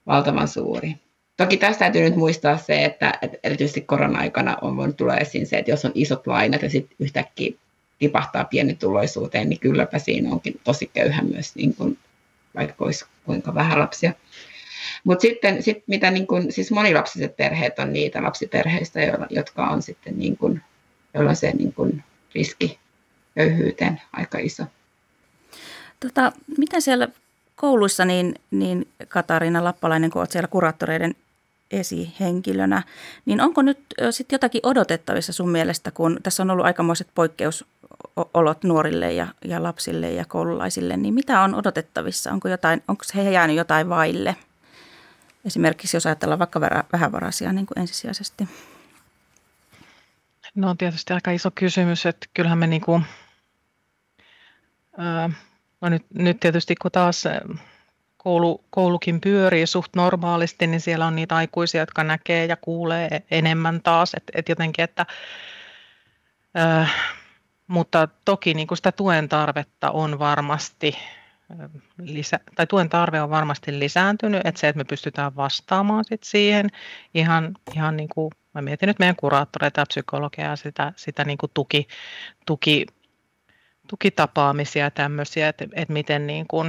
valtavan suuri. Toki tässä täytyy nyt muistaa se, että, että erityisesti korona-aikana on voinut tulla esiin se, että jos on isot lainat ja sitten yhtäkkiä tipahtaa pienituloisuuteen, niin kylläpä siinä onkin tosi köyhä myös, niin kuin, vaikka olisi kuinka vähän lapsia. Mutta sitten sit mitä niin kun, siis monilapsiset perheet on niitä lapsiperheistä, jotka on sitten niin kun, joilla on se niin kun, riski köyhyyteen aika iso. Tota, miten siellä kouluissa, niin, niin Katariina Lappalainen, kun olet siellä kuraattoreiden esihenkilönä, niin onko nyt sitten jotakin odotettavissa sun mielestä, kun tässä on ollut aikamoiset poikkeusolot nuorille ja, ja lapsille ja koululaisille, niin mitä on odotettavissa? Onko, jotain, onko he jäänyt jotain vaille? Esimerkiksi jos ajatellaan vaikka vähävaraisia niin kuin ensisijaisesti. No on tietysti aika iso kysymys, että kyllähän me niin kuin, no nyt, nyt tietysti kun taas koulu, koulukin pyörii suht normaalisti, niin siellä on niitä aikuisia, jotka näkee ja kuulee enemmän taas, että et jotenkin, että mutta toki niin kuin sitä tuen tarvetta on varmasti lisä, tai tuen tarve on varmasti lisääntynyt, että se, että me pystytään vastaamaan sit siihen ihan, ihan niin kuin, mä mietin nyt meidän kuraattoreita ja psykologia ja sitä, sitä niin kuin tuki, tuki, tukitapaamisia ja tämmöisiä, että, että miten niin kuin,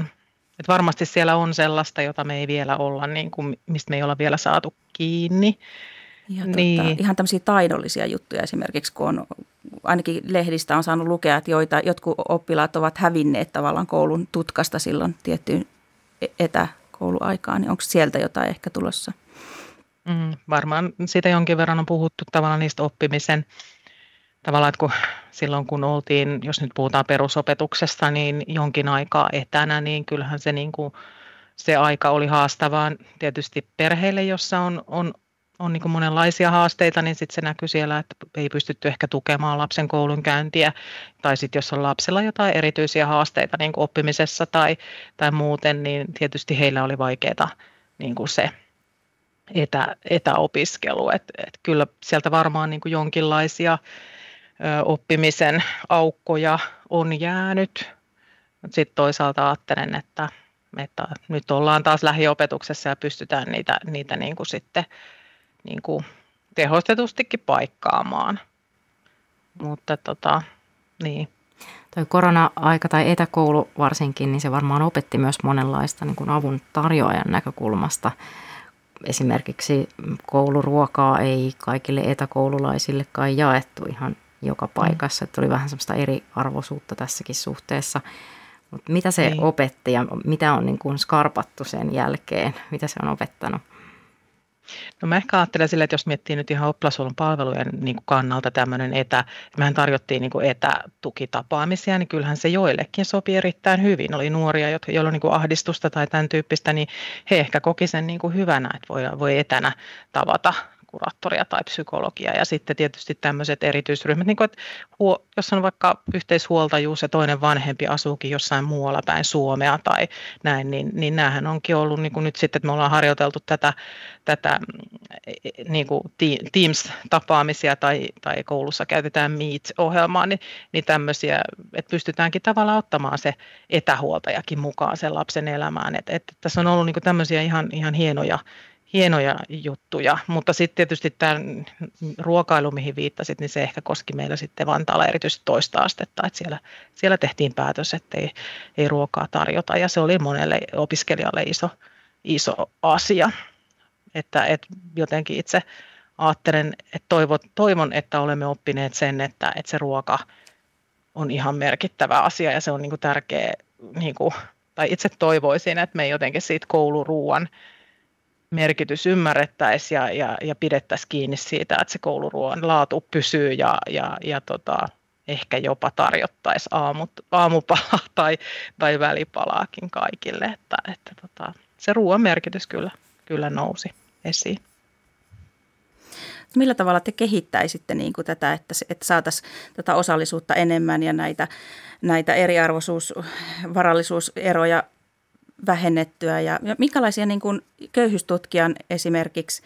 että varmasti siellä on sellaista, jota me ei vielä olla, niin kuin, mistä me ei olla vielä saatu kiinni. Ja niin. tota, ihan tämmöisiä taidollisia juttuja esimerkiksi, kun on, ainakin lehdistä on saanut lukea, että joita, jotkut oppilaat ovat hävinneet tavallaan koulun tutkasta silloin tiettyyn e-, etäkouluaikaan, niin onko sieltä jotain ehkä tulossa? Mm, varmaan siitä jonkin verran on puhuttu tavallaan niistä oppimisen tavallaan, että kun silloin kun oltiin, jos nyt puhutaan perusopetuksesta, niin jonkin aikaa etänä, niin kyllähän se, niin kuin, se aika oli haastavaa tietysti perheille, jossa on, on on niin monenlaisia haasteita, niin sitten se näkyy siellä, että ei pystytty ehkä tukemaan lapsen koulunkäyntiä. Tai sitten jos on lapsella jotain erityisiä haasteita niin oppimisessa tai, tai muuten, niin tietysti heillä oli vaikeaa niin se etä, etäopiskelu. Et, et kyllä sieltä varmaan niin jonkinlaisia ö, oppimisen aukkoja on jäänyt. Sitten toisaalta ajattelen, että, että nyt ollaan taas lähiopetuksessa ja pystytään niitä, niitä niin kuin sitten niin kuin tehostetustikin paikkaamaan. Mutta tota, niin. Toi korona-aika tai etäkoulu varsinkin, niin se varmaan opetti myös monenlaista niin kuin avun tarjoajan näkökulmasta. Esimerkiksi kouluruokaa ei kaikille etäkoululaisille kai jaettu ihan joka paikassa. Että oli vähän semmoista eriarvoisuutta tässäkin suhteessa. Mutta mitä se niin. opetti ja mitä on niin kuin skarpattu sen jälkeen? Mitä se on opettanut? No mä ehkä ajattelen sille, että jos miettii nyt ihan oppilashuollon palvelujen niin kuin kannalta tämmöinen etä, mehän tarjottiin niin kuin etätukitapaamisia, niin kyllähän se joillekin sopii erittäin hyvin. Oli nuoria, joilla on niin kuin ahdistusta tai tämän tyyppistä, niin he ehkä koki sen niin kuin hyvänä, että voi, voi etänä tavata kuraattoria tai psykologia. Ja sitten tietysti tämmöiset erityisryhmät, niin kuin, että huo, jos on vaikka yhteishuoltajuus ja toinen vanhempi asuukin jossain muualla päin Suomea tai näin, niin, niin näähän onkin ollut niin kuin nyt sitten, että me ollaan harjoiteltu tätä, tätä niin kuin Teams-tapaamisia tai, tai koulussa käytetään Meet-ohjelmaa, niin, niin tämmöisiä, että pystytäänkin tavallaan ottamaan se etähuoltajakin mukaan sen lapsen elämään. Että, että tässä on ollut niin kuin tämmöisiä ihan, ihan hienoja hienoja juttuja, mutta sitten tietysti tämä ruokailu, mihin viittasit, niin se ehkä koski meillä sitten Vantaalla erityisesti toista astetta, että siellä, siellä tehtiin päätös, että ei, ei ruokaa tarjota ja se oli monelle opiskelijalle iso, iso asia, että, että jotenkin itse ajattelen, että toivon, toivon, että olemme oppineet sen, että, että se ruoka on ihan merkittävä asia ja se on niin kuin tärkeä, niin kuin, tai itse toivoisin, että me jotenkin siitä kouluruuan merkitys ymmärrettäisiin ja, ja, ja pidettäisiin kiinni siitä, että se kouluruoan laatu pysyy ja, ja, ja tota, ehkä jopa tarjottaisiin aamut, aamupalaa tai, tai välipalaakin kaikille, että, että tota, se ruoan merkitys kyllä, kyllä nousi esiin. Millä tavalla te kehittäisitte niin kuin tätä, että, että saataisiin tätä osallisuutta enemmän ja näitä, näitä eriarvoisuus, varallisuuseroja vähennettyä ja, minkälaisia niin kuin köyhyystutkijan esimerkiksi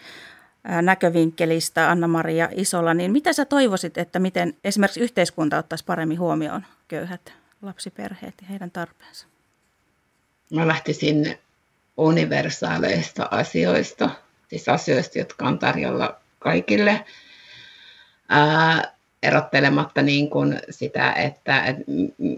näkövinkkelistä Anna-Maria Isola, niin mitä sä toivoisit, että miten esimerkiksi yhteiskunta ottaisi paremmin huomioon köyhät lapsiperheet ja heidän tarpeensa? Mä lähtisin universaaleista asioista, siis asioista, jotka on tarjolla kaikille. Ää, erottelematta niin kuin sitä, että, että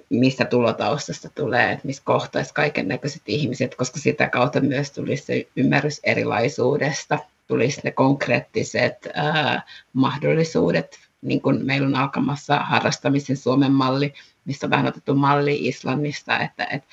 mistä tulotaustasta tulee, että missä kohtaisi kaiken näköiset ihmiset, koska sitä kautta myös tulisi se ymmärrys erilaisuudesta, tulisi ne konkreettiset ää, mahdollisuudet, niin kuin meillä on alkamassa harrastamisen Suomen malli, mistä on vähän otettu malli Islannista, että et,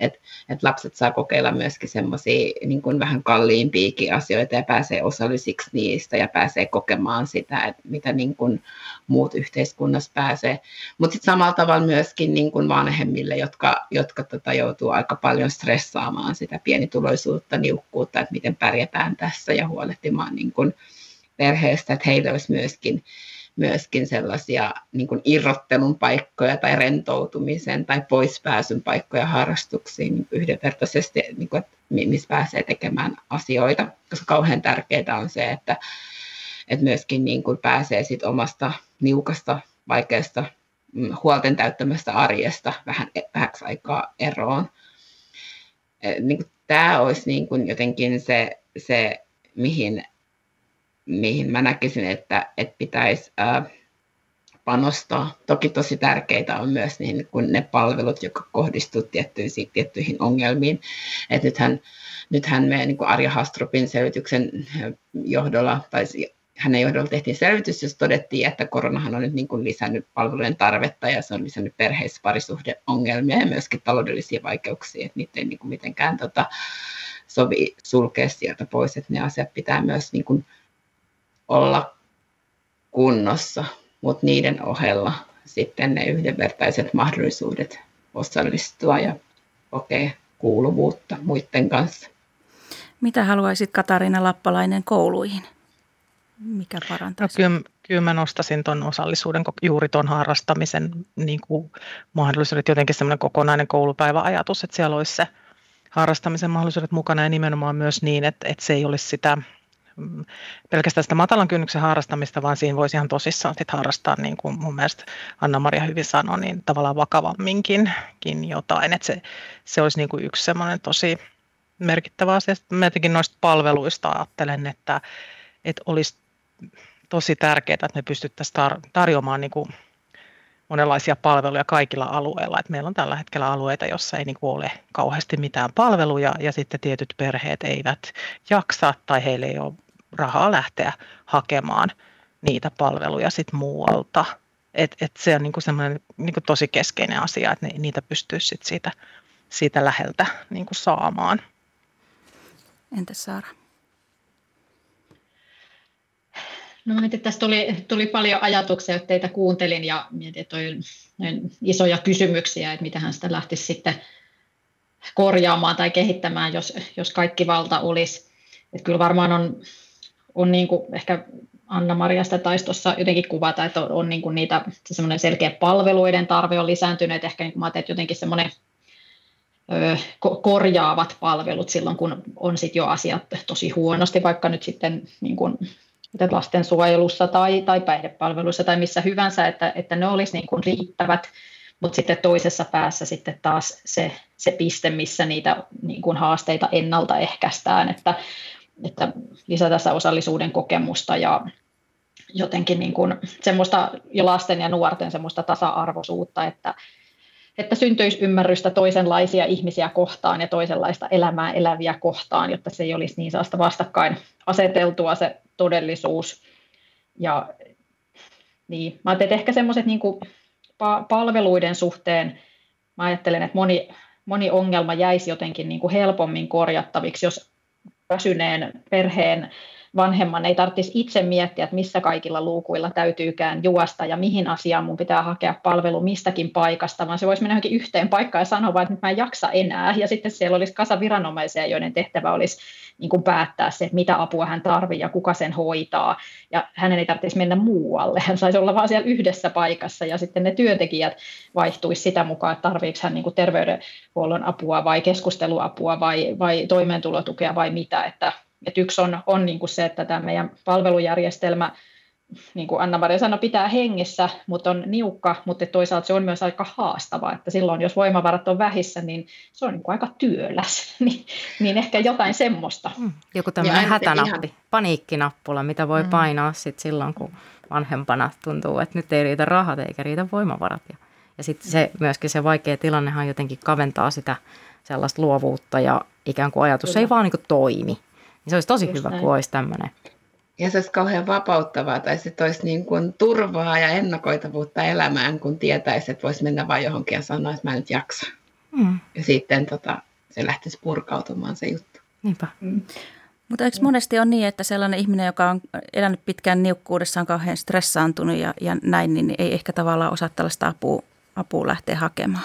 et, et lapset saa kokeilla myöskin semmoisia niin vähän kalliimpiakin asioita ja pääsee osallisiksi niistä ja pääsee kokemaan sitä, että mitä niin kuin muut yhteiskunnassa pääsee. Mutta sitten samalla tavalla myöskin niin kuin vanhemmille, jotka, jotka tota, joutuu aika paljon stressaamaan sitä pienituloisuutta, niukkuutta, että miten pärjätään tässä ja huolehtimaan niin kuin perheestä, että heillä olisi myöskin myöskin sellaisia niin kuin irrottelun paikkoja tai rentoutumisen tai poispääsyn paikkoja harrastuksiin niin yhdenvertaisesti, niin kuin, että missä pääsee tekemään asioita, koska kauhean tärkeää on se, että, että myöskin niin kuin pääsee sit omasta niukasta, vaikeasta, mm, huolten täyttämästä arjesta vähän vähäksi aikaa eroon. Niin kuin, tämä olisi niin kuin jotenkin se, se mihin mihin mä näkisin, että, että pitäisi panostaa. Toki tosi tärkeitä on myös niin kun ne palvelut, jotka kohdistuvat tiettyihin, tiettyihin ongelmiin. Et nythän, nythän me niin Arja Hastropin selvityksen johdolla, tai hänen johdolla tehtiin selvitys, jossa todettiin, että koronahan on nyt niin kuin lisännyt palvelujen tarvetta ja se on lisännyt perheissä parisuhdeongelmia ja myöskin taloudellisia vaikeuksia, että niitä ei niin kuin mitenkään tota, sovi sulkea sieltä pois, että ne asiat pitää myös niin kuin olla kunnossa, mutta niiden ohella sitten ne yhdenvertaiset mahdollisuudet osallistua ja kokea kuuluvuutta muiden kanssa. Mitä haluaisit Katariina Lappalainen kouluihin? Mikä parantaa? No, kyllä, kyllä mä nostaisin tuon osallisuuden, juuri tuon harrastamisen niin kuin mahdollisuudet, jotenkin semmoinen kokonainen koulupäiväajatus, että siellä olisi se harrastamisen mahdollisuudet mukana ja nimenomaan myös niin, että, että se ei olisi sitä pelkästään sitä matalan kynnyksen harrastamista, vaan siinä voisi ihan tosissaan sit harrastaa, niin kuin mun mielestä Anna-Maria hyvin sanoi, niin tavallaan vakavamminkin jotain. Että se, se olisi niin kuin yksi semmoinen tosi merkittävä asia. Mä jotenkin noista palveluista ajattelen, että, että olisi tosi tärkeää, että me pystyttäisiin tar- tarjoamaan niin kuin monenlaisia palveluja kaikilla alueilla. Et meillä on tällä hetkellä alueita, jossa ei niinku ole kauheasti mitään palveluja ja sitten tietyt perheet eivät jaksa tai heille ei ole rahaa lähteä hakemaan niitä palveluja sit muualta. Et, et se on niinku semmoinen niinku tosi keskeinen asia, että niitä pystyisi sit siitä, siitä läheltä niinku saamaan. Entäs Saara? No että tässä tuli, tuli paljon ajatuksia, että teitä kuuntelin ja mietin, että on isoja kysymyksiä, että hän sitä lähtisi sitten korjaamaan tai kehittämään, jos, jos kaikki valta olisi. Että kyllä varmaan on, on niin kuin ehkä Anna-Mariasta taisi tuossa jotenkin kuvata, että on, on niin kuin niitä, se semmoinen selkeä palveluiden tarve on lisääntynyt, ehkä niin kuin mä että jotenkin semmoinen korjaavat palvelut silloin, kun on sit jo asiat tosi huonosti, vaikka nyt sitten niin kuin, lastensuojelussa tai, tai päihdepalveluissa tai missä hyvänsä, että, että ne olisi niin kuin riittävät, mutta sitten toisessa päässä sitten taas se, se piste, missä niitä niin kuin haasteita ennaltaehkäistään, että, että lisätä osallisuuden kokemusta ja jotenkin niin kuin semmoista jo lasten ja nuorten semmoista tasa-arvoisuutta, että, että syntyisi ymmärrystä toisenlaisia ihmisiä kohtaan ja toisenlaista elämää eläviä kohtaan, jotta se ei olisi niin saasta vastakkain aseteltua se todellisuus. Ja niin, mä ajattelin, että ehkä semmoiset niin palveluiden suhteen, mä ajattelen, että moni, moni ongelma jäisi jotenkin niin kuin helpommin korjattaviksi, jos väsyneen perheen vanhemman ei tarvitsisi itse miettiä, että missä kaikilla luukuilla täytyykään juosta ja mihin asiaan mun pitää hakea palvelu mistäkin paikasta, vaan se voisi mennä yhteen paikkaan ja sanoa vaan, että nyt mä en jaksa enää. Ja sitten siellä olisi kasa viranomaisia, joiden tehtävä olisi niin kuin päättää se, että mitä apua hän tarvitsee ja kuka sen hoitaa. Ja hänen ei tarvitsisi mennä muualle. Hän saisi olla vaan siellä yhdessä paikassa ja sitten ne työntekijät vaihtuisi sitä mukaan, että tarvitseeko hän niin kuin terveydenhuollon apua vai keskusteluapua vai, vai toimeentulotukea vai mitä. Että et yksi on, on niin kuin se, että tämä meidän palvelujärjestelmä, niin kuin Anna-Maria sanoi, pitää hengissä, mutta on niukka, mutta toisaalta se on myös aika haastava, että silloin jos voimavarat on vähissä, niin se on niin kuin aika työläs, niin, niin ehkä jotain semmoista. Mm. Joku tämmöinen hätänappi, ihan... paniikkinappula, mitä voi mm. painaa sit silloin, kun vanhempana tuntuu, että nyt ei riitä rahat eikä riitä voimavarat. Ja, ja sitten se, myöskin se vaikea tilannehan jotenkin kaventaa sitä sellaista luovuutta ja ikään kuin ajatus Kyllä. ei vaan niin kuin toimi. Niin se olisi tosi Just hyvä, näin. kun olisi tämmöinen. Ja se olisi kauhean vapauttavaa, tai se toisi niin kuin turvaa ja ennakoitavuutta elämään, kun tietäisi, että voisi mennä vain johonkin ja sanoa, että mä en nyt jaksa. Mm. Ja sitten tota, se lähtisi purkautumaan se juttu. Niinpä. Mm. Mutta eikö monesti ole niin, että sellainen ihminen, joka on elänyt pitkään niukkuudessa, on kauhean stressaantunut ja, ja näin, niin ei ehkä tavallaan osaa tällaista apua, apua lähteä hakemaan?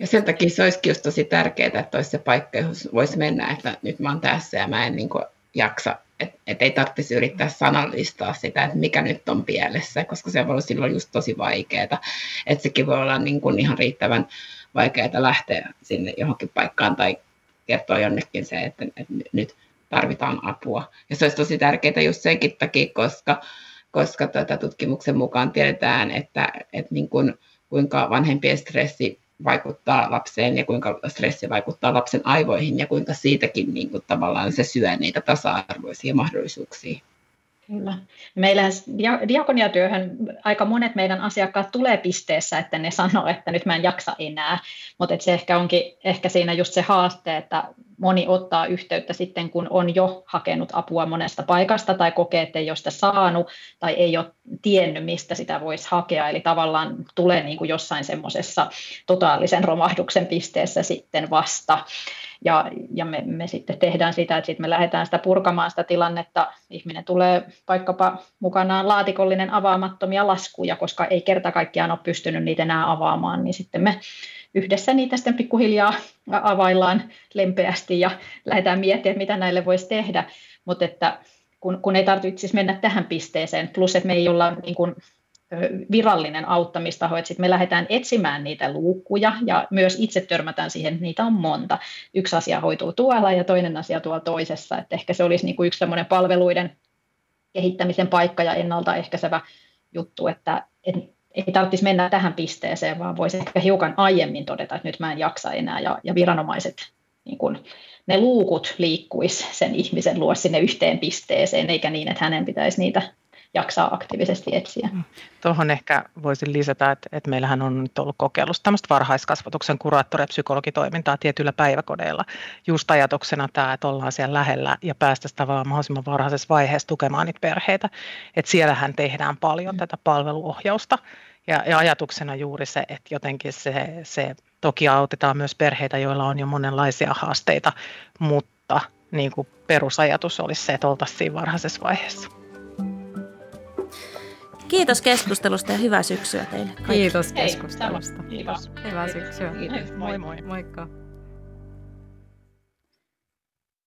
Ja sen takia se olisikin just tosi tärkeää, että olisi se paikka, johon voisi mennä, että nyt mä oon tässä ja mä en niin kuin jaksa, että et ei tarvitsisi yrittää sanallistaa sitä, että mikä nyt on pielessä, koska se voi olla silloin just tosi vaikeaa. Että sekin voi olla niin kuin ihan riittävän vaikeaa lähteä sinne johonkin paikkaan tai kertoa jonnekin se, että, että nyt tarvitaan apua. Ja se olisi tosi tärkeää just senkin takia, koska, koska tuota tutkimuksen mukaan tiedetään, että, että niin kuin, kuinka vanhempien stressi vaikuttaa lapseen ja kuinka stressi vaikuttaa lapsen aivoihin ja kuinka siitäkin niin kuin, tavallaan se syö niitä tasa-arvoisia mahdollisuuksia. Kyllä. Meillähän diakoniatyöhön aika monet meidän asiakkaat tulee pisteessä, että ne sanoo, että nyt mä en jaksa enää, mutta se ehkä onkin ehkä siinä just se haaste, että moni ottaa yhteyttä sitten, kun on jo hakenut apua monesta paikasta tai kokee, että ei ole sitä saanut tai ei ole tiennyt, mistä sitä voisi hakea. Eli tavallaan tulee niin kuin jossain semmoisessa totaalisen romahduksen pisteessä sitten vasta. Ja, ja me, me sitten tehdään sitä, että sitten me lähdetään sitä purkamaan sitä tilannetta. Ihminen tulee vaikkapa mukanaan laatikollinen avaamattomia laskuja, koska ei kerta kaikkiaan ole pystynyt niitä enää avaamaan, niin sitten me yhdessä niitä sitten pikkuhiljaa availlaan lempeästi ja lähdetään miettimään, mitä näille voisi tehdä, mutta että kun, kun ei tarvitse siis mennä tähän pisteeseen, plus että me ei olla niin kuin virallinen auttamistaho, että sitten me lähdetään etsimään niitä luukkuja ja myös itse törmätään siihen, että niitä on monta. Yksi asia hoituu tuolla ja toinen asia tuolla toisessa, että ehkä se olisi niin kuin yksi semmoinen palveluiden kehittämisen paikka ja ennaltaehkäisevä juttu, että, että ei tarvitsisi mennä tähän pisteeseen, vaan voisi ehkä hiukan aiemmin todeta, että nyt mä en jaksa enää ja, ja viranomaiset, niin kun, ne luukut liikkuisi sen ihmisen luo sinne yhteen pisteeseen, eikä niin, että hänen pitäisi niitä jaksaa aktiivisesti etsiä. Mm. Tuohon ehkä voisin lisätä, että, että meillähän on nyt ollut kokeilussa tämmöistä varhaiskasvatuksen kuraattori- ja psykologitoimintaa tietyillä päiväkodeilla. Just ajatuksena tämä, että ollaan siellä lähellä ja päästäisiin tavallaan mahdollisimman varhaisessa vaiheessa tukemaan niitä perheitä. Että siellähän tehdään paljon mm. tätä palveluohjausta ja, ja ajatuksena juuri se, että jotenkin se, se toki autetaan myös perheitä, joilla on jo monenlaisia haasteita, mutta niin kuin perusajatus olisi se, että oltaisiin siinä varhaisessa vaiheessa. Kiitos keskustelusta ja hyvää syksyä teille. Kiitos keskustelusta. Hei, Kiitos. Hyvää syksyä. Kiitos. Moi moi. Moikka.